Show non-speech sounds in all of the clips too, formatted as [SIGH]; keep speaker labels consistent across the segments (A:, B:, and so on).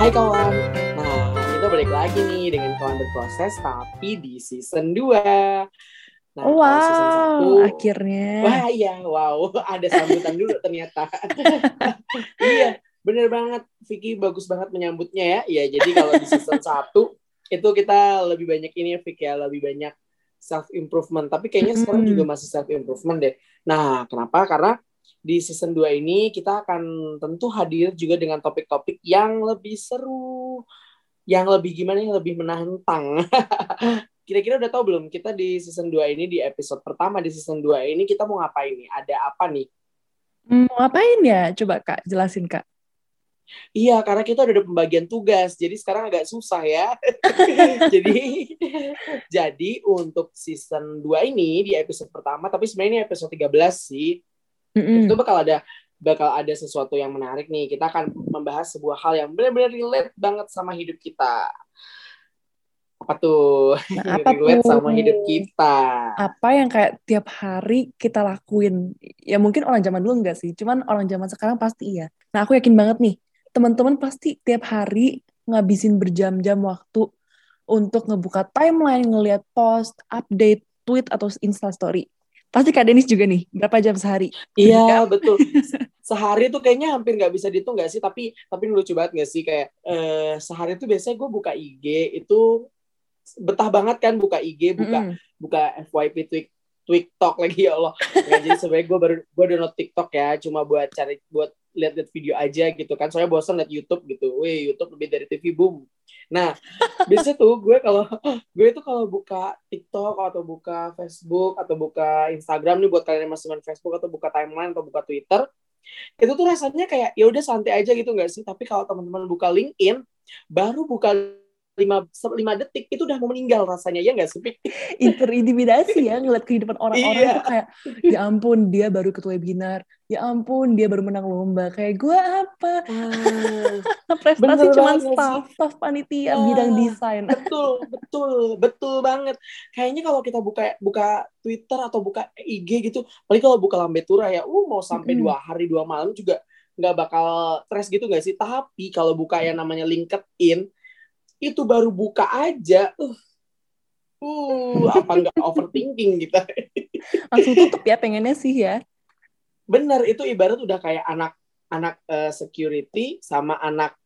A: Hai kawan, nah kita balik lagi nih dengan kawan berproses tapi di season 2 Nah,
B: wow,
A: season 1
B: akhirnya.
A: Wah iya, wow, ada sambutan dulu ternyata. [LAUGHS] iya, bener banget. Vicky bagus banget menyambutnya ya. Iya, jadi kalau di season [LAUGHS] 1 itu kita lebih banyak ini ya, Vicky ya, lebih banyak self improvement. Tapi kayaknya sekarang juga masih self improvement deh. Nah, kenapa? Karena di season 2 ini kita akan tentu hadir juga dengan topik-topik yang lebih seru, yang lebih gimana, yang lebih menantang. [LAUGHS] Kira-kira udah tahu belum kita di season 2 ini di episode pertama di season 2 ini kita mau ngapain nih? Ada apa nih?
B: Hmm, Mau ngapain ya? Coba Kak, jelasin Kak.
A: Iya, karena kita udah ada pembagian tugas, jadi sekarang agak susah ya. [LAUGHS] jadi, jadi untuk season 2 ini di episode pertama, tapi sebenarnya ini episode 13 sih.
B: Mm-mm.
A: Itu bakal ada bakal ada sesuatu yang menarik nih. Kita akan membahas sebuah hal yang benar-benar relate banget sama hidup kita. Apa tuh?
B: Nah, [LAUGHS] apa
A: relate
B: tuh?
A: sama hidup kita.
B: Apa yang kayak tiap hari kita lakuin? Ya mungkin orang zaman dulu enggak sih, cuman orang zaman sekarang pasti iya. Nah, aku yakin banget nih, teman-teman pasti tiap hari ngabisin berjam-jam waktu untuk ngebuka timeline, ngelihat post, update, tweet, atau instastory. Pasti Kak Denis juga nih, berapa jam sehari?
A: Iya betul. [LAUGHS] Sehari tuh kayaknya hampir nggak bisa dihitung nggak sih? Tapi tapi lucu banget nggak sih kayak eh, sehari tuh biasanya gue buka IG itu betah banget kan buka IG, buka
B: Mm-mm.
A: buka FYP tweet TikTok lagi ya Allah. Jadi sebenarnya gue baru gue download TikTok ya, cuma buat cari buat lihat-lihat video aja gitu kan. Soalnya bosan lihat YouTube gitu. Wih YouTube lebih dari TV boom. Nah [LAUGHS] biasanya tuh gue kalau [GASPS] gue itu kalau buka TikTok atau buka Facebook atau buka Instagram nih buat kalian yang masih main Facebook atau buka timeline atau buka Twitter itu tuh rasanya kayak ya udah santai aja gitu nggak sih tapi kalau teman-teman buka LinkedIn baru buka lima lima detik itu udah mau meninggal rasanya ya nggak sih? [LAUGHS]
B: Interintimidasi ya ngeliat kehidupan orang-orang
A: Iya.
B: tuh kayak ya ampun dia baru ikut webinar. Ya ampun dia baru menang lomba. Kayak gue apa?
A: Ah, [LAUGHS]
B: prestasi cuma staff staff panitia
A: Ah.
B: bidang desain. [LAUGHS]
A: betul betul betul banget. Kayaknya kalau kita buka buka Twitter atau buka IG gitu paling kalau buka lambe tura ya uh mau sampai
B: Mm-mm.
A: dua hari dua malam juga nggak bakal stres gitu nggak sih? Tapi kalau buka yang namanya LinkedIn itu baru buka aja. Uh. Uh. Apa nggak overthinking gitu [LAUGHS]
B: langsung tutup ya pengennya sih ya.
A: Bener itu ibarat udah kayak anak anak eh, security sama anak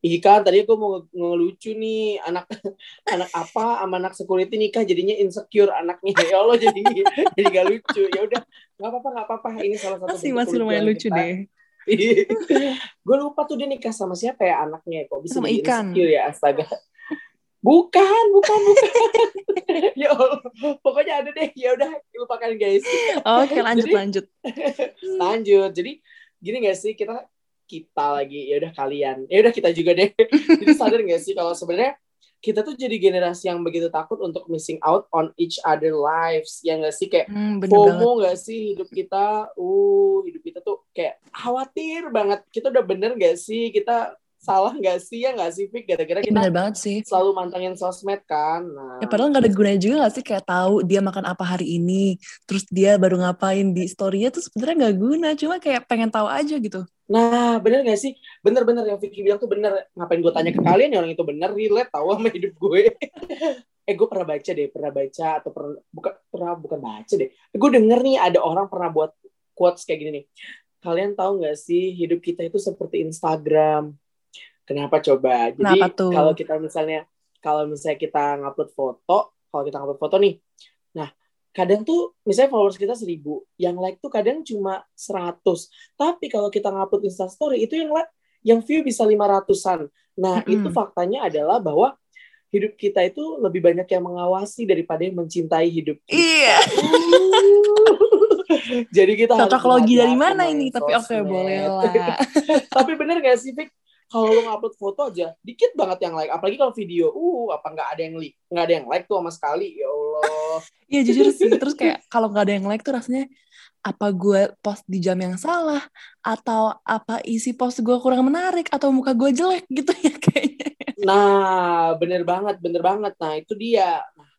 A: Ika tadi aku mau nge- ngelucu nih anak [LAUGHS] anak apa sama anak security nikah jadinya insecure anaknya. Ya Allah jadi [LAUGHS] jadi gak lucu. Ya udah nggak apa-apa nggak apa-apa. Ini salah satu
B: masih masih lumayan lucu
A: kita.
B: deh [LAUGHS]
A: gue lupa tuh dia nikah sama siapa ya anaknya kok bisa
B: Sama ikan.
A: ya astaga. Bukan bukan bukan. [LAUGHS] Ya Allah pokoknya ada deh. Ya udah lupakan guys.
B: Oke [LAUGHS] lanjut
A: Jadi-
B: lanjut.
A: Lanjut. Jadi gini gak sih kita kita lagi ya udah kalian. Ya udah kita juga deh. Jadi sadar gak sih kalau sebenarnya kita tuh jadi generasi yang begitu takut untuk missing out on each other lives ya gak sih? Kayak
B: hmm,
A: FOMO gak sih hidup kita? Uh hidup kita tuh kayak khawatir banget. Kita udah bener gak sih? Kita salah gak sih ya gak sih Fik gara-gara kita
B: bener banget sih
A: selalu mantengin sosmed kan nah
B: Ya padahal nggak ada gunanya juga gak sih kayak tahu dia makan apa hari ini, terus dia baru ngapain di story-nya tuh sebenarnya nggak guna, cuma kayak pengen tahu aja gitu.
A: Nah, bener gak sih? Bener-bener yang Vicky bilang tuh bener. Ngapain gue tanya ke kalian ya orang itu bener, relate tahu sama hidup gue. [LAUGHS] eh, gue pernah baca deh, pernah baca atau pernah bukan pernah bukan baca deh. Gue denger nih ada orang pernah buat quotes kayak gini nih. Kalian tahu nggak sih hidup kita itu seperti Instagram? Kenapa coba? Jadi
B: Kenapa tuh?
A: kalau kita misalnya kalau misalnya kita ngupload foto, kalau kita ngupload foto nih, nah kadang tuh misalnya followers kita seribu, yang like tuh kadang cuma 100. Tapi kalau kita ngupload Instastory itu yang like, yang view bisa 500-an. Nah,
B: Mm-mm.
A: itu faktanya adalah bahwa hidup kita itu lebih banyak yang mengawasi daripada yang mencintai hidup kita.
B: Iya. [LAUGHS]
A: Jadi kita
B: Cocok logi dari mana ini? Tapi oke
A: sosmed.
B: boleh lah. [LAUGHS]
A: Tapi bener gak sih, Fik? Kalau lu ngupload foto aja, dikit banget yang like. Apalagi kalau video, uh, apa nggak ada yang like? Nggak ada yang like tuh sama sekali. Ya Allah.
B: Iya jujur sih. Terus kayak kalau nggak ada yang like tuh rasanya apa gue post di jam yang salah atau apa isi post gue kurang menarik atau muka gue jelek gitu ya kayaknya.
A: Nah, bener banget, bener banget. Nah, itu dia. Nah,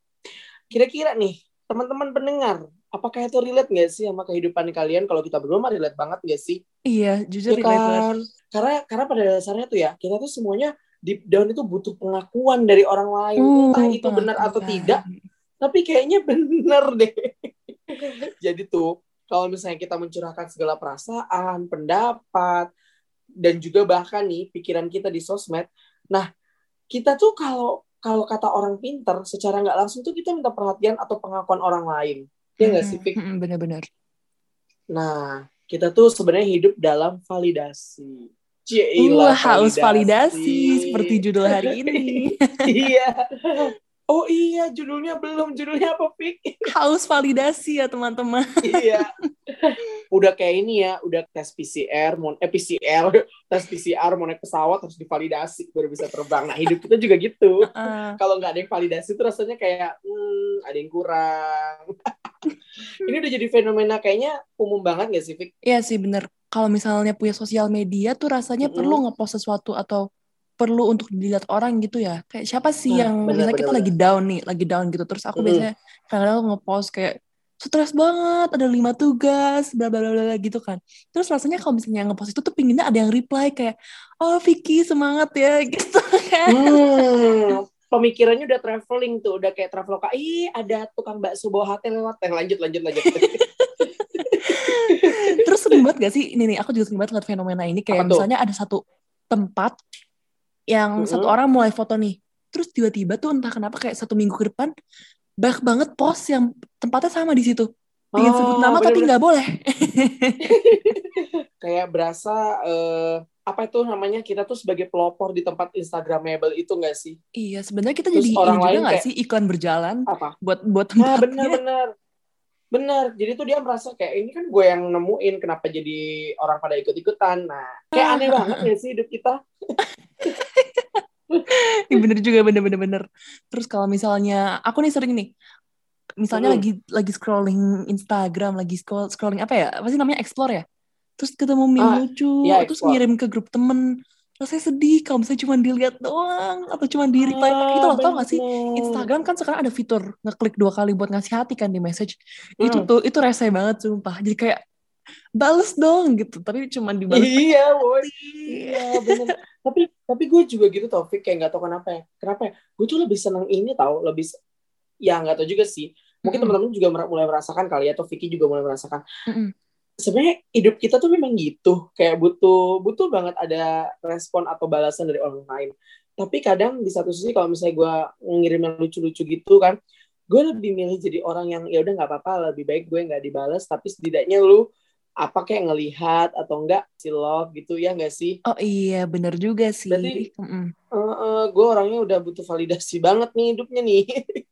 A: kira-kira nih, teman-teman pendengar, apakah itu relate nggak sih sama kehidupan kalian? Kalau kita berdua mah relate banget nggak sih?
B: Iya, jujur
A: Ya
B: relate banget.
A: kan? Karena karena pada dasarnya tuh ya, kita tuh semuanya deep down itu butuh pengakuan dari orang lain
B: Uh,
A: entah itu benar atau tidak tapi kayaknya [LAUGHS] bener deh [LAUGHS] jadi tuh kalau misalnya kita mencurahkan segala perasaan pendapat dan juga bahkan nih pikiran kita di sosmed nah kita tuh kalau kalau kata orang pinter secara nggak langsung tuh kita minta perhatian atau pengakuan orang lain ya nggak sih Fik?
B: Bener-bener
A: Nah, kita tuh sebenarnya hidup dalam validasi.
B: uh,
A: Cielah,
B: haus validasi seperti judul hari [LAUGHS] ini
A: iya. Oh iya, judulnya belum. Judulnya apa, Fik?
B: haus validasi ya teman-teman
A: iya. [LAUGHS] Udah kayak ini ya, udah tes PCR, mau eh PCR, [LAUGHS] tes PCR mau naik pesawat harus divalidasi baru bisa terbang. Nah, hidup kita juga gitu.
B: Uh,
A: Kalau nggak ada yang validasi tuh rasanya kayak hmm, ada yang kurang. Ini udah jadi fenomena kayaknya umum banget gak sih, Fik?
B: Iya sih bener. Kalau misalnya punya sosial media tuh rasanya
A: Mm-mm.
B: perlu ngepost sesuatu atau perlu untuk dilihat orang gitu ya. Kayak siapa sih
A: Nah,
B: yang
A: bener,
B: misalnya kita
A: bener,
B: lagi down nih, lagi down gitu. Terus aku
A: Mm-mm.
B: biasanya kadang-kadang ngepost kayak stres banget, ada lima tugas, bla bla bla bla gitu kan. Terus rasanya kalau misalnya ngepost itu tuh pinginnya ada yang reply kayak, oh Vicky semangat ya [LAUGHS] gitu kan.
A: Hmm, pemikirannya udah traveling tuh, udah kayak traveloka. Ih, ada tukang bakso bawa hati lewat. Eh, lanjut, lanjut, lanjut. [LAUGHS]
B: Terus sering banget gak sih, ini nih aku juga sering banget ngeliat fenomena ini kayak
A: Apa tuh?
B: misalnya ada satu tempat yang
A: Mm-mm.
B: satu orang mulai foto nih, terus tiba-tiba tuh entah kenapa kayak satu minggu ke depan banyak banget post yang tempatnya sama di situ. Pengen sebut
A: Oh,
B: nama tapi
A: bener-bener.
B: nggak boleh. [LAUGHS]
A: kayak berasa eh, apa itu namanya kita tuh sebagai pelopor di tempat Instagramable itu enggak sih?
B: iya, sebenarnya kita
A: Terus
B: jadi
A: orang
B: ini juga nggak
A: kayak-
B: sih iklan berjalan
A: Apa?
B: buat buat
A: Nah,
B: tempatnya.
A: bener-bener. Bener. Jadi tuh dia merasa kayak ini kan gue yang nemuin kenapa jadi orang pada ikut-ikutan. Nah, kayak aneh banget gak sih hidup kita? [LAUGHS]
B: Ih, bener juga bener-bener bener. Terus kalau misalnya aku nih sering nih, misalnya
A: Hmm.
B: lagi lagi scrolling Instagram, lagi scroll scrolling apa ya? Apa sih namanya explore ya? Terus ketemu meme
A: Ah,
B: lucu,
A: iya,
B: terus
A: explore.
B: ngirim ke grup temen. Saya sedih kalau misalnya cuma dilihat doang atau cuma di reply gitu loh. Tau gak sih? Instagram kan sekarang ada fitur ngeklik dua kali buat ngasih hati kan di message. Itu
A: Hmm.
B: tuh itu rese banget sumpah. Jadi kayak bales dong gitu, tapi cuma dibales.
A: Iya, boy. Iya, bener. tapi tapi gue juga gitu Taufik kayak nggak tahu kenapa ya. Kenapa ya? Gue tuh lebih seneng ini tau, lebih ya nggak tahu juga sih. Mungkin
B: Mm-mm.
A: teman-teman juga mer- mulai merasakan kali ya, atau Vicky juga mulai merasakan.
B: Mm-mm.
A: Sebenarnya hidup kita tuh memang gitu, kayak butuh butuh banget ada respon atau balasan dari orang lain. Tapi kadang di satu sisi kalau misalnya gue ngirim yang lucu-lucu gitu kan, gue lebih milih jadi orang yang ya udah nggak apa-apa, lebih baik gue nggak dibalas, tapi setidaknya lu apa kayak ngelihat atau enggak si love gitu ya nggak sih?
B: Oh iya, bener juga sih.
A: Berarti-
B: Mm-mm.
A: gue orangnya udah butuh validasi banget nih hidupnya nih.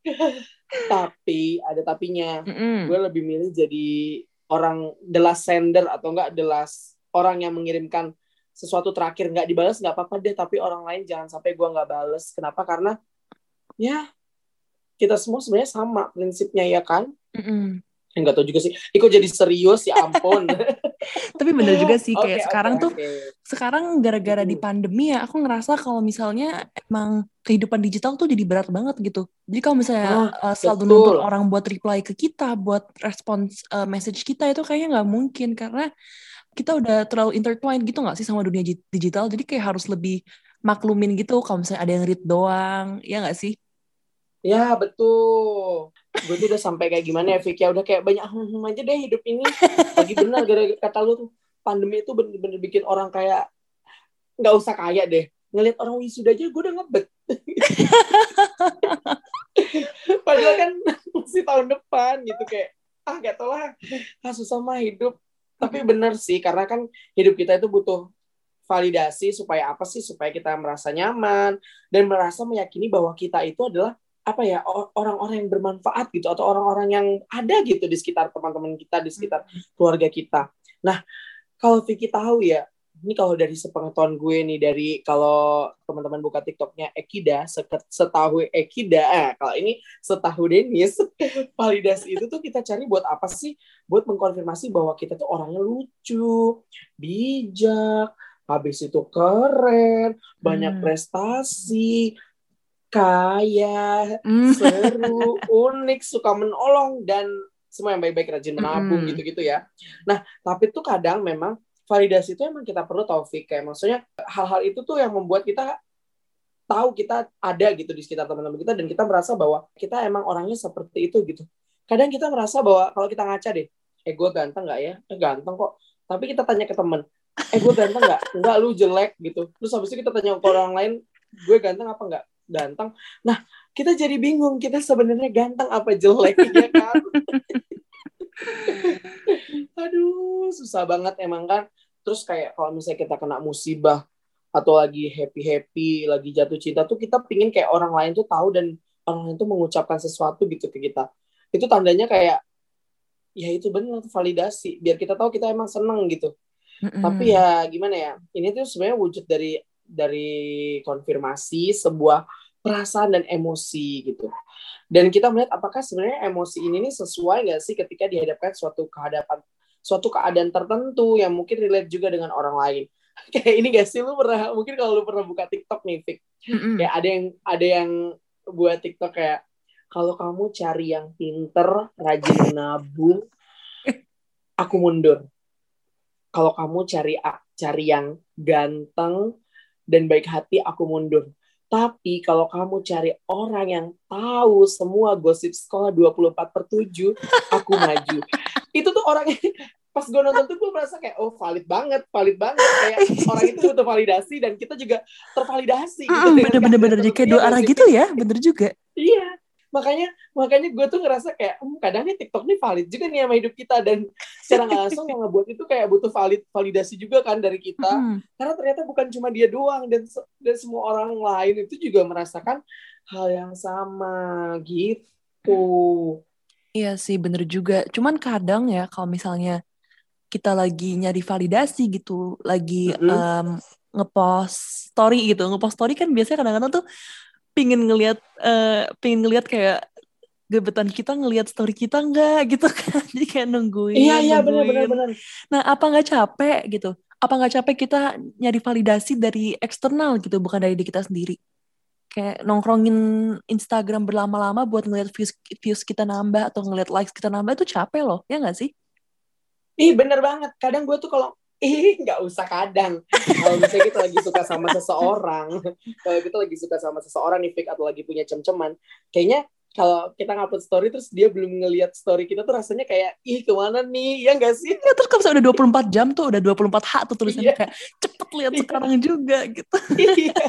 A: [LAUGHS] tapi ada tapinya.
B: Mm-mm.
A: Gue lebih milih jadi orang the last sender atau enggak the last orang yang mengirimkan sesuatu terakhir nggak dibalas nggak apa-apa deh tapi orang lain jangan sampai gue nggak bales kenapa karena ya kita semua sebenarnya sama prinsipnya ya kan
B: Mm-mm.
A: Nggak tahu juga sih ikut jadi serius ya ampun [LAUGHS]
B: Tapi bener juga sih kayak
A: oke,
B: sekarang tuh
A: oke.
B: sekarang gara-gara di pandemi ya aku ngerasa kalau misalnya emang kehidupan digital tuh jadi berat banget gitu. Jadi kalau misalnya uh, selalu
A: betul.
B: nuntut orang buat reply ke kita, buat respons uh, message kita itu kayaknya nggak mungkin karena kita udah terlalu intertwined gitu nggak sih sama dunia gi- digital. Jadi kayak harus lebih maklumin gitu kalau misalnya ada yang read doang, ya nggak sih?
A: Ya betul. Gue tuh udah sampai kayak gimana ya Vicky ya udah kayak banyak hmm, hmm aja deh hidup ini. Lagi benar gara-gara kata lu tuh pandemi itu bener-bener bikin orang kayak nggak usah kaya deh. Ngelihat orang wisuda aja gue udah ngebet. [LAUGHS] Padahal kan masih tahun depan gitu kayak ah gak tau lah ah, susah mah hidup. Tapi bener sih karena kan hidup kita itu butuh validasi supaya apa sih supaya kita merasa nyaman dan merasa meyakini bahwa kita itu adalah apa ya orang-orang yang bermanfaat gitu atau orang-orang yang ada gitu di sekitar teman-teman kita di sekitar keluarga kita. Nah kalau Vicky tahu ya ini kalau dari sepengetahuan gue nih dari kalau teman-teman buka TikToknya Ekida setahu Ekida eh, kalau ini setahu Denis [LAUGHS] validasi itu tuh kita cari buat apa sih buat mengkonfirmasi bahwa kita tuh orangnya lucu bijak habis itu keren banyak
B: Hmm.
A: prestasi kaya
B: Mm.
A: seru, [LAUGHS] unik, suka menolong dan semua yang baik-baik rajin menabung
B: Mm-mm.
A: gitu-gitu ya. Nah, tapi tuh kadang memang validasi itu emang kita perlu taufik. Kayak maksudnya hal-hal itu tuh yang membuat kita tahu kita ada gitu di sekitar teman-teman kita dan kita merasa bahwa kita emang orangnya seperti itu gitu. Kadang kita merasa bahwa kalau kita ngaca deh eh gue ganteng nggak ya? Eh, ganteng kok. Tapi kita tanya ke temen eh gue ganteng nggak? Nggak lu jelek gitu. Terus habis itu kita tanya ke orang lain gue ganteng apa nggak ganteng. Nah kita jadi bingung kita sebenarnya ganteng apa jelek [LAUGHS] ya kan? Aduh susah banget emang kan? Terus kayak kalau misalnya kita kena musibah atau lagi happy happy lagi jatuh cinta tuh kita pingin kayak orang lain tuh tahu dan orang lain tuh mengucapkan sesuatu gitu ke kita. Itu tandanya kayak ya itu benar validasi. Biar kita tahu kita emang seneng gitu. Mm-hmm. tapi ya gimana ya ini tuh sebenarnya wujud dari dari konfirmasi sebuah perasaan dan emosi gitu. Dan kita melihat apakah sebenarnya emosi ini nih sesuai nggak sih ketika dihadapkan suatu kehadapan suatu keadaan tertentu yang mungkin relate juga dengan orang lain? [LAUGHS] Kayak ini gak sih? Lu pernah mungkin kalau lu pernah buka TikTok nih Fik. Mm-hmm. kayak ada yang ada yang buat TikTok kayak kalau kamu cari yang pinter rajin nabung [LAUGHS] aku mundur. Kalau kamu cari cari yang ganteng dan baik hati aku mundur tapi kalau kamu cari orang yang tahu semua gosip sekolah 24 per 7, aku maju. itu tuh orang pas gue nonton tuh gue merasa kayak oh valid banget valid banget. Kayak orang itu [LAUGHS] butuh validasi dan kita juga tervalidasi gitu
B: mm, bener bener bener. Kayak dua arah gitu ya bener juga.
A: Iya makanya makanya gue tuh ngerasa kayak hmm, kadang nih TikTok nih valid juga nih sama hidup kita. Dan secara langsung yang ngebuat itu kayak butuh valid validasi juga kan dari kita. Mm. karena ternyata bukan cuma dia doang dan dan semua orang lain itu juga merasakan hal yang sama gitu.
B: Iya sih bener juga. Cuman kadang ya kalau misalnya kita lagi nyari validasi gitu, lagi mm -hmm. um, ngepost story gitu, ngepost story kan biasanya kadang-kadang tuh pingin ngelihat uh, pingin ngelihat kayak gebetan kita ngelihat story kita enggak [LAUGHS] gitu kan. Jadi kayak nungguin
A: iya iya benar benar benar.
B: Nah apa nggak capek gitu? Apa nggak capek kita nyari validasi dari eksternal gitu bukan dari diri kita sendiri? Kayak nongkrongin Instagram berlama-lama buat ngelihat views views kita nambah atau ngelihat likes kita nambah itu capek loh ya nggak sih?
A: Ih bener banget. Kadang gue tuh kalau ih nggak usah kadang. Kalau misalnya kita lagi suka sama seseorang, kalau kita lagi suka sama seseorang nih, atau lagi punya cem-ceman, kayaknya kalau kita ngupload story terus dia belum ngelihat story kita tuh rasanya kayak ih ke mana nih ya enggak sih
B: ya, terus kalau udah 24 jam tuh udah 24 h tuh tulisannya iya. kayak cepet lihat iya. sekarang juga gitu iya.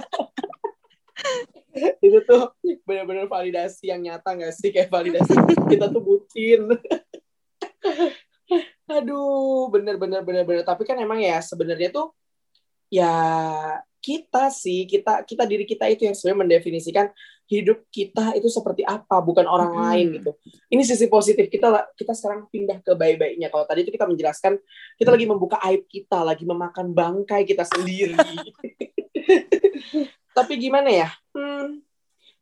A: itu tuh benar-benar validasi yang nyata nggak sih kayak validasi kita tuh bucin Aduh, bener bener bener bener. Tapi kan emang ya sebenarnya tuh ya kita sih kita kita diri kita itu yang sebenarnya mendefinisikan hidup kita itu seperti apa bukan orang hmm. lain gitu. Ini sisi positif. Kita kita sekarang pindah ke baik-baiknya kalau tadi itu kita menjelaskan kita lagi membuka aib kita lagi memakan bangkai kita sendiri. [LAUGHS] Tapi gimana ya? Hmm,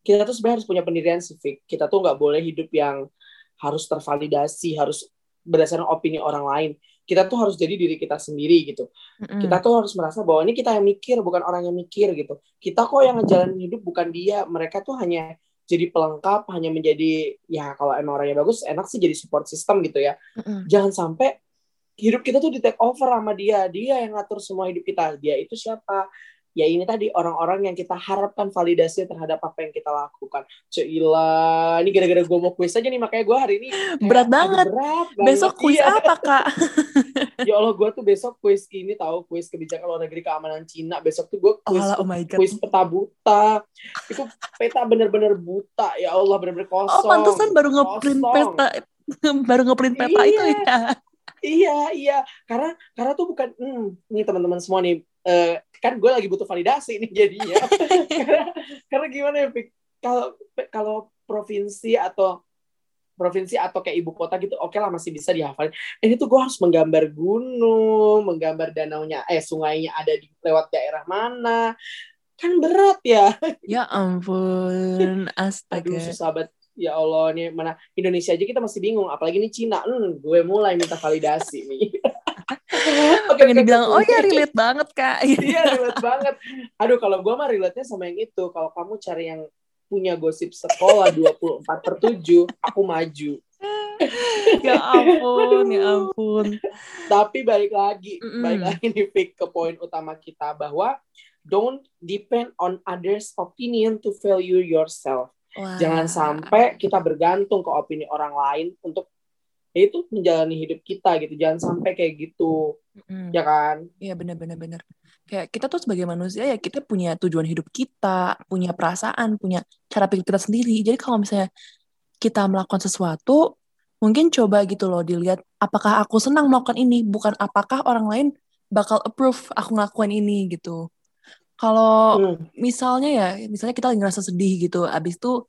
A: kita tuh sebenarnya harus punya pendirian sih kita tuh nggak boleh hidup yang harus tervalidasi harus berdasarkan opini orang lain. Kita tuh harus jadi diri kita sendiri gitu. Mm-hmm. kita tuh harus merasa bahwa ini kita yang mikir bukan orang yang mikir gitu. Kita kok yang ngejalanin hidup bukan dia. Mereka tuh hanya jadi pelengkap hanya menjadi ya kalau emang orangnya bagus enak sih jadi support system gitu ya. Mm-hmm. jangan sampai hidup kita tuh di take over sama dia. Dia yang ngatur semua hidup kita. Dia itu siapa ya ini tadi orang-orang yang kita harapkan validasi terhadap apa yang kita lakukan. Cila, ini gara-gara gue mau kuis aja nih makanya gue hari ini
B: berat banget. Berat banget. Besok kuis iya. apa kak? [LAUGHS]
A: ya Allah gue tuh besok kuis ini tahu kuis kebijakan luar negeri keamanan Cina. Besok tuh gue kuis
B: oh, oh
A: kuis peta buta. Itu peta bener-bener buta ya Allah bener-bener kosong.
B: Oh pantesan baru ngeprint peta [LAUGHS] baru ngeprint peta iya. itu ya.
A: Iya iya. Karena karena tuh bukan hmm, nih teman-teman semua nih uh, kan gue lagi butuh validasi nih jadinya. [LAUGHS] Karena, karena gimana ya kalau kalau provinsi atau provinsi atau kayak ibu kota gitu oke okay lah masih bisa dihafalin. Ini tuh gue harus menggambar gunung menggambar danaunya eh sungainya ada di lewat daerah mana. Kan berat ya.
B: Ya ampun [LAUGHS] astaga.
A: aduh susah banget ya Allah nih mana Indonesia aja kita masih bingung apalagi ini Cina. Hmm, gue mulai minta validasi nih. [LAUGHS]
B: Oke, pengen dibilang oh ya relate banget kak. [LAUGHS]
A: Iya relate banget. Aduh kalau gue mah relate nya sama yang itu. Kalau kamu cari yang punya gosip sekolah 24 per 7 aku maju. [LAUGHS]
B: Ya ampun ya ampun.
A: Tapi balik lagi mm -mm. balik lagi nih Vic, ke poin utama kita bahwa don't depend on others opinion to value yourself
B: Wah.
A: jangan sampai kita bergantung ke opini orang lain untuk ya itu menjalani hidup kita gitu jangan sampai kayak gitu
B: Mm.
A: ya kan
B: Iya benar-benar benar. Kayak kita tuh sebagai manusia ya kita punya tujuan hidup kita, punya perasaan, punya cara pikir kita sendiri. Jadi kalau misalnya kita melakukan sesuatu, mungkin coba gitu loh dilihat apakah aku senang melakukan ini, bukan apakah orang lain bakal approve aku ngelakuin ini gitu. Kalau
A: Hmm.
B: misalnya ya, misalnya kita lagi ngerasa sedih gitu, abis itu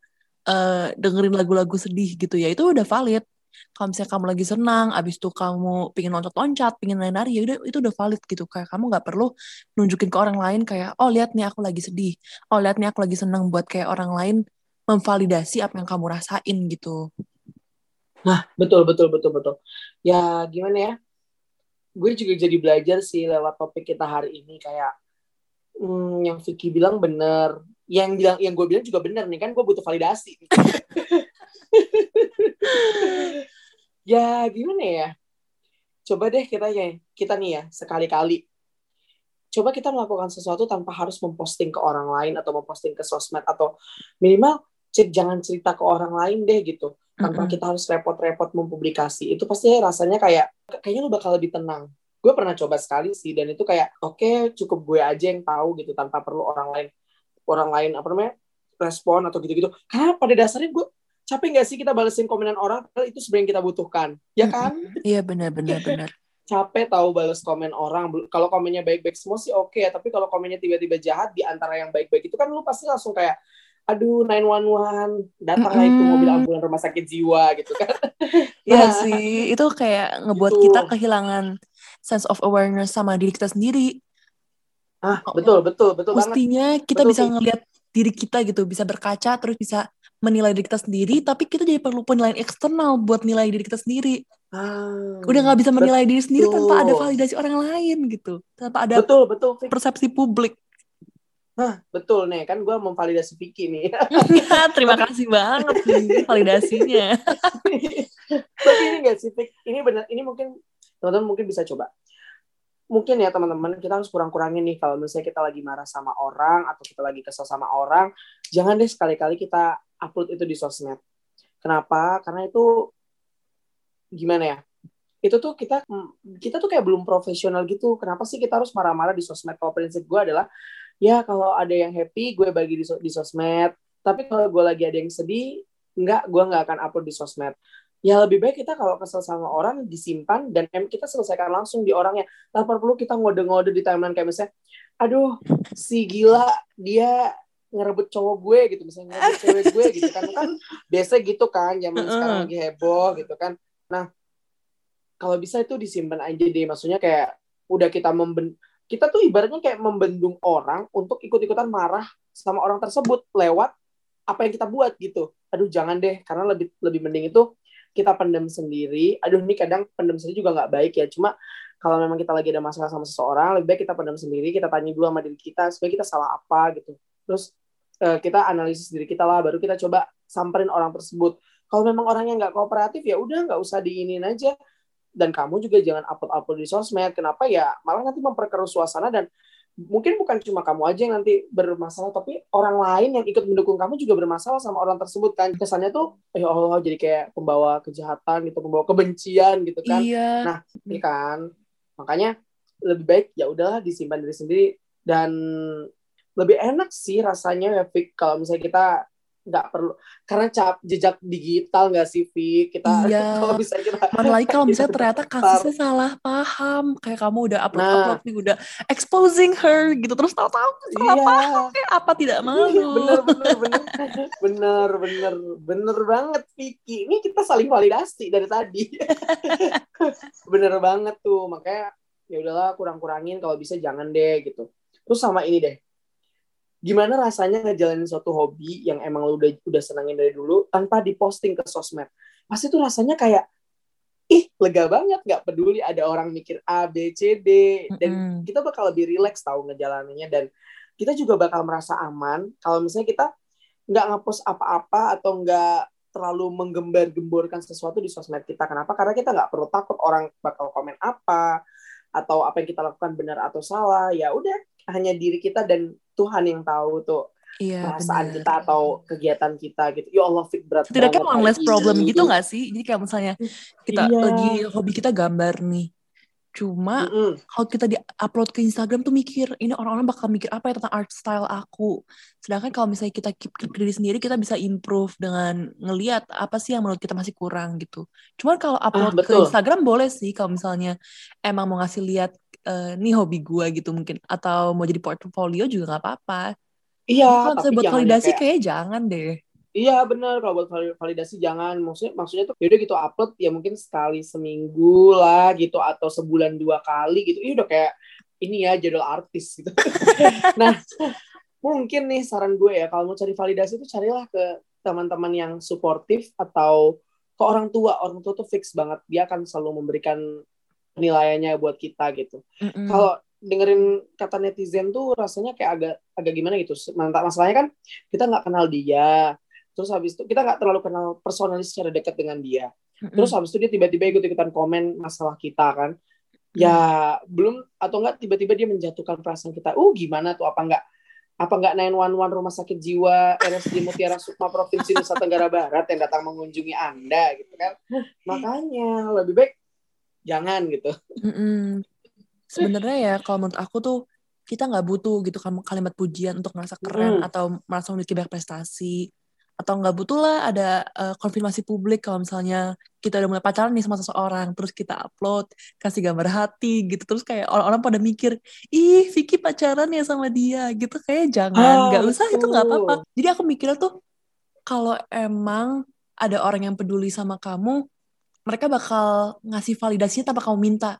B: eh, dengerin lagu-lagu sedih gitu ya, itu udah valid. Kalau misalnya kamu lagi senang, abis itu kamu pingin loncat-loncat, pingin nari-nari, ya udah itu udah valid gitu. Kayak kamu nggak perlu nunjukin ke orang lain kayak, oh lihat nih aku lagi sedih, oh lihat nih aku lagi senang buat kayak orang lain memvalidasi apa yang kamu rasain gitu.
A: betul betul betul betul ya gimana ya gue juga jadi belajar sih lewat topik kita hari ini kayak hmm, yang Vicky bilang bener. Yang bilang yang gue bilang juga bener nih kan gue butuh validasi. [LAUGHS] Ya gimana ya? Coba deh kita ya kita nih ya sekali-kali. Coba kita melakukan sesuatu tanpa harus memposting ke orang lain atau memposting ke sosmed atau minimal cek jangan cerita ke orang lain deh gitu. Tanpa
B: Mm-mm.
A: kita harus repot-repot mempublikasi. Itu pasti rasanya kayak kayaknya lu bakal lebih tenang gue pernah coba sekali sih dan itu kayak oke cukup gue aja yang tahu gitu tanpa perlu orang lain orang lain apa namanya respon atau gitu-gitu karena pada dasarnya gue capek nggak sih kita balesin komenan orang padahal itu sebenarnya kita butuhkan ya kan
B: Iya benar-benar [LAUGHS] benar.
A: capek tahu balas komen orang kalau komennya baik-baik semua sih oke tapi kalau komennya tiba-tiba jahat di antara yang baik-baik itu kan lu pasti langsung kayak aduh 911 datanglah itu
B: Mm-mm.
A: mobil ambulan rumah sakit jiwa gitu kan
B: Iya [LAUGHS]
A: Nah,
B: sih, itu kayak ngebuat
A: Gitu.
B: kita kehilangan sense of awareness sama diri kita sendiri.
A: ah betul betul betul banget
B: Mestinya kita
A: Betul,
B: bisa ngelihat diri kita gitu, bisa berkaca terus bisa menilai diri kita sendiri, tapi kita jadi perlu penilaian eksternal buat nilai diri kita sendiri.
A: ah,
B: Udah nggak bisa menilai diri sendiri tanpa ada
A: betul.
B: validasi orang lain gitu, tanpa ada
A: betul betul
B: persepsi publik.
A: betul nih kan gue memvalidasi Vicky nih [LAUGHS]
B: Terima kasih banget nih validasinya. [LAUGHS]
A: tapi ini gak sih ini benar ini mungkin teman-teman mungkin bisa coba mungkin ya teman-teman kita harus kurang-kurangin nih kalau misalnya kita lagi marah sama orang atau kita lagi kesel sama orang jangan deh sekali-kali kita upload itu di sosmed. Kenapa? Karena itu gimana ya? Itu tuh kita kita tuh kayak belum profesional gitu. Kenapa sih kita harus marah-marah di sosmed? Kalau prinsip gue adalah ya kalau ada yang happy gue bagi di, di sosmed. Tapi kalau gue lagi ada yang sedih nggak gue nggak akan upload di sosmed ya lebih baik kita kalau kesel sama orang disimpan dan em kita selesaikan langsung di orangnya. Tanpa perlu kita ngode-ngode di timeline kayak misalnya aduh si gila dia ngerebut cowok gue gitu. Misalnya ngerebut cewek gue gitu kan. Kan biasa gitu kan zaman sekarang lagi heboh gitu kan. Nah kalau bisa itu disimpan aja deh. Maksudnya kayak udah kita memben kita tuh ibaratnya kayak membendung orang untuk ikut-ikutan marah sama orang tersebut lewat apa yang kita buat gitu. Aduh jangan deh karena lebih lebih mending itu kita pendem sendiri. Aduh ini kadang pendem sendiri juga nggak baik ya. Cuma kalau memang kita lagi ada masalah sama seseorang lebih baik kita pendem sendiri kita tanya dulu sama diri kita supaya kita salah apa gitu. Terus eh, kita analisis diri kita lah baru kita coba samperin orang tersebut. Kalau memang orangnya nggak kooperatif ya udah nggak usah diinin aja. Dan kamu juga jangan upload-upload di sosmed. Kenapa? Ya malah nanti memperkeruh suasana dan mungkin bukan cuma kamu aja yang nanti bermasalah tapi orang lain yang ikut mendukung kamu juga bermasalah sama orang tersebut kan. Kesannya tuh ya Allah jadi kayak pembawa kejahatan gitu pembawa kebencian gitu kan.
B: Iya.
A: Nah, ini kan? Makanya lebih baik ya udahlah disimpan diri sendiri. Dan lebih enak sih rasanya ya Fik kalau misalnya kita nggak perlu. Karena cap jejak digital nggak sih Fik kita
B: Iya. [LAUGHS]
A: kalau bisa kita
B: Mana lagi kalau misalnya [LAUGHS] ternyata kasusnya salah paham, kayak kamu udah upload
A: Nah.
B: upload nih udah exposing her gitu. Terus tahu-tahu salah
A: iya.
B: paham kayak apa tidak malu.
A: bener bener bener. Bener bener bener banget Vicky. Ini kita saling validasi dari tadi. [LAUGHS] Bener banget tuh. Makanya ya udahlah kurang-kurangin. Kalau bisa jangan deh gitu. Terus sama ini deh gimana rasanya ngejalanin suatu hobi yang emang lu udah udah senangin dari dulu tanpa diposting ke sosmed? Pasti tuh rasanya kayak ih lega banget nggak peduli ada orang mikir A B C D. Dan
B: Mm-mm.
A: kita bakal lebih rileks tahu ngejalaninnya dan kita juga bakal merasa aman kalau misalnya kita nggak ngepost apa-apa atau nggak terlalu menggembar-gemborkan sesuatu di sosmed kita. Kenapa? Karena kita nggak perlu takut orang bakal komen apa atau apa yang kita lakukan benar atau salah. Ya udah hanya diri kita dan Tuhan yang tahu tuh
B: Iya,
A: perasaan
B: bener.
A: kita atau kegiatan kita gitu. Ya Allah, Fik berat
B: Setidaknya
A: banget
B: one less problem
A: ini.
B: gitu gak sih? Jadi kayak misalnya kita
A: Iya.
B: lagi hobi kita gambar nih. Cuma
A: Mm-mm.
B: kalau kita di-upload ke Instagram tuh mikir, ini orang-orang bakal mikir apa ya tentang art style aku. Sedangkan kalau misalnya kita keep ke diri sendiri, kita bisa improve dengan ngeliat apa sih yang menurut kita masih kurang gitu. Cuman kalau upload ke
A: betul.
B: Instagram boleh sih kalau misalnya emang mau ngasih lihat nih hobi gua gitu mungkin. Atau mau jadi portfolio juga nggak apa-apa.
A: Iya,
B: kalau
A: tapi
B: misalnya buat validasi
A: kayak
B: kayak jangan deh.
A: Iya bener kalau buat vali- validasi jangan maksudnya maksudnya tuh yaudah gitu upload ya mungkin sekali seminggu lah gitu atau sebulan dua kali gitu ini udah kayak ini ya jadwal artis gitu [LAUGHS] nah mungkin nih saran gue ya kalau mau cari validasi itu carilah ke teman-teman yang suportif atau ke orang tua orang tua tuh fix banget dia akan selalu memberikan penilaiannya buat kita gitu
B: Mm-mm.
A: kalau dengerin kata netizen tuh rasanya kayak agak agak gimana gitu. Mantap masalahnya kan kita nggak kenal dia. Terus habis itu kita nggak terlalu kenal personalis secara dekat dengan dia.
B: Mm-mm.
A: Terus habis itu dia tiba-tiba ikut-ikutan komen masalah kita kan. Ya belum atau enggak tiba-tiba dia menjatuhkan perasaan kita. Uh gimana tuh apa enggak apa enggak 911 rumah sakit jiwa RSJ Mutiara Sukma Provinsi Nusa Tenggara Barat yang datang mengunjungi Anda gitu kan. Makanya lebih baik jangan gitu.
B: Mm-mm. Sebenarnya ya kalau menurut aku tuh kita nggak butuh gitu kan kalimat pujian untuk merasa keren
A: Mm.
B: atau merasa memiliki banyak prestasi atau nggak butuh lah ada eh, konfirmasi publik kalau misalnya kita udah mulai pacaran nih sama seseorang terus kita upload kasih gambar hati gitu terus kayak orang-orang pada mikir ih Vicky pacaran ya sama dia gitu kayak jangan
A: Ah,
B: nggak usah itu nggak apa-apa jadi aku mikirnya tuh kalau emang ada orang yang peduli sama kamu mereka bakal ngasih validasinya tanpa kamu minta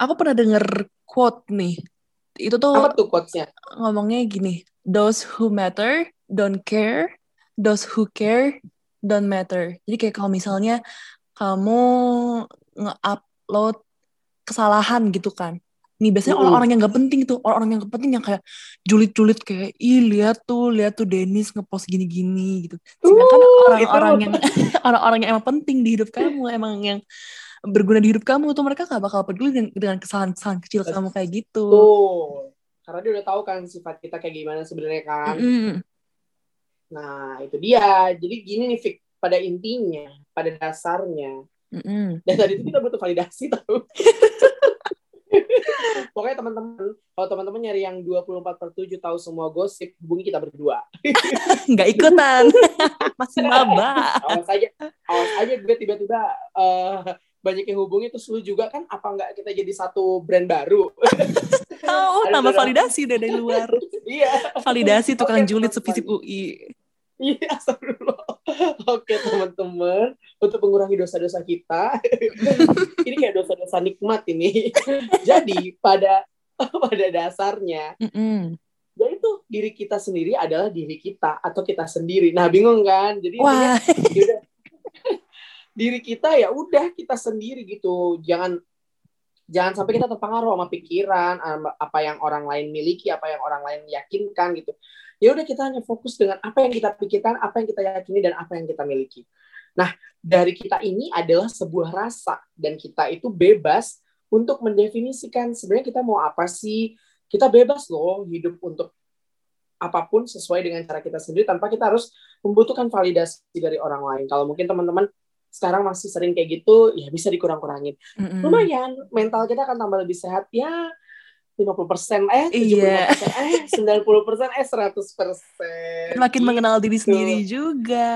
B: aku pernah denger quote nih. Itu tuh
A: Apa tuh quotes-nya?
B: ngomongnya gini, those who matter don't care, those who care don't matter. Jadi kayak kalau misalnya kamu nge-upload kesalahan gitu kan. Nih biasanya orang-orang yang gak penting tuh, orang-orang yang gak penting yang kayak julid-julid kayak, ih lihat tuh, lihat tuh Dennis ngepost gini-gini gitu. Sedangkan
A: Uh,
B: orang-orang yang [LAUGHS] orang-orang yang emang penting di hidup kamu, emang yang berguna di hidup kamu tuh mereka gak bakal peduli dengan, dengan kesalahan-kesalahan kecil kamu kayak gitu.
A: Tuh. Karena dia udah tahu kan sifat kita kayak gimana sebenarnya kan.
B: Mm-mm.
A: Nah, itu dia. Jadi gini nih, Fik. Pada intinya, pada dasarnya.
B: Mm-mm.
A: Dan tadi itu kita butuh validasi [LAUGHS] tahu. [LAUGHS] Pokoknya teman-teman, kalau teman-teman nyari yang 24 per 7 tahu semua gosip, hubungi kita berdua. [LAUGHS]
B: nggak ikutan [LAUGHS] masih maba
A: Awas aja, awas aja gue tiba-tiba eh, banyak yang hubungi terus lu juga kan apa nggak kita jadi satu brand baru?
B: tahu tambah
A: beberapa-
B: validasi deh dari luar
A: iya.
B: validasi tukang
A: Oke,
B: julid sevisip UI
A: Iya, [LAUGHS] astagfirullah. Oke, teman-teman. Untuk mengurangi dosa-dosa kita, [LAUGHS] ini kayak dosa-dosa nikmat ini. [LAUGHS] Jadi, pada pada dasarnya,
B: Mm-mm.
A: ya itu diri kita sendiri adalah diri kita atau kita sendiri. Nah, bingung kan? Jadi
B: wah
A: intinya, yaudah, diri kita ya udah kita sendiri gitu. Jangan jangan sampai kita terpengaruh sama pikiran apa yang orang lain miliki, apa yang orang lain yakinkan gitu. Ya udah kita hanya fokus dengan apa yang kita pikirkan, apa yang kita yakini dan apa yang kita miliki. Nah, dari kita ini adalah sebuah rasa dan kita itu bebas untuk mendefinisikan sebenarnya kita mau apa sih. Kita bebas loh hidup untuk apa pun sesuai dengan cara kita sendiri tanpa kita harus membutuhkan validasi dari orang lain. Kalau mungkin teman-teman sekarang masih sering kayak gitu, ya bisa dikurang-kurangin.
B: Mm-mm.
A: Lumayan, mental kita akan tambah lebih sehat. Ya, 50% eh, 75%
B: Iya.
A: eh, 90% eh, 100%.
B: makin
A: Gitu.
B: mengenal diri sendiri juga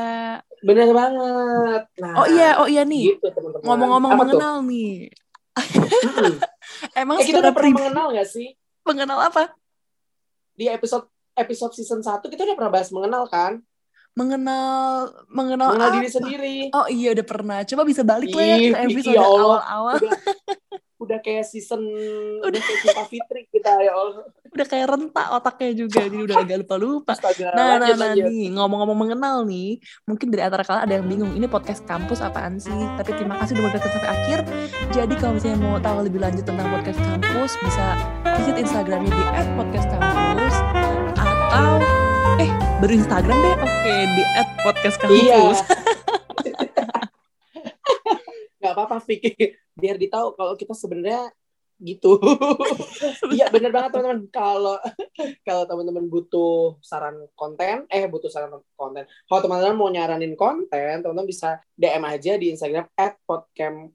A: Bener banget. Nah,
B: oh iya oh iya nih
A: gitu
B: ngomong-ngomong
A: Apa tuh?
B: mengenal nih
A: Mm-mm. [LAUGHS]
B: emang
A: Eh, kita udah pernah mengenal gak sih?
B: mengenal apa
A: Di episode episode season 1 kita udah pernah bahas mengenal kan?
B: mengenal mengenal,
A: mengenal
B: apa?
A: diri sendiri.
B: oh iya udah pernah coba bisa balik lah ya episode
A: ya Allah.
B: awal-awal [LAUGHS]
A: Udah, kayak season udah kayak Cinta Fitri kita ya Allah.
B: udah kayak rentak otaknya juga jadi udah agak lupa-lupa Nah, nah, nah
A: lanjut.
B: nih ngomong-ngomong mengenal nih, mungkin dari antara kalian ada yang bingung, ini podcast kampus apaan sih? Tapi terima kasih udah mendengarkan sampai akhir. Jadi kalau misalnya mau tahu lebih lanjut tentang podcast kampus, bisa visit Instagramnya di @podcastkampus atau eh baru Instagram deh, oke di @podcastkampus.
A: Iya. [LAUGHS] Gak apa-apa Vicky. [LAUGHS] Biar ditahu kalau kita sebenarnya gitu. [LAUGHS] Iya bener banget teman-teman. Kalau [LAUGHS] kalau teman-teman butuh saran konten, eh butuh saran konten. Kalau teman-teman mau nyaranin konten, teman-teman bisa DM aja di Instagram @podcam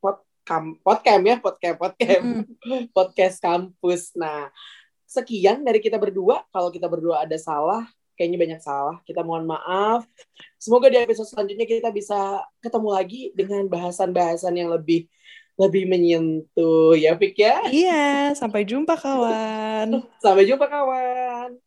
A: podcam podcam ya podcam podcam
B: Mm.
A: podcast kampus. Nah sekian dari kita berdua. Kalau kita berdua ada salah, kayaknya banyak salah. Kita mohon maaf. Semoga di episode selanjutnya kita bisa ketemu lagi dengan bahasan-bahasan yang lebih lebih menyentuh ya Fik ya.
B: Iya, sampai jumpa kawan. [LAUGHS]
A: Sampai jumpa kawan.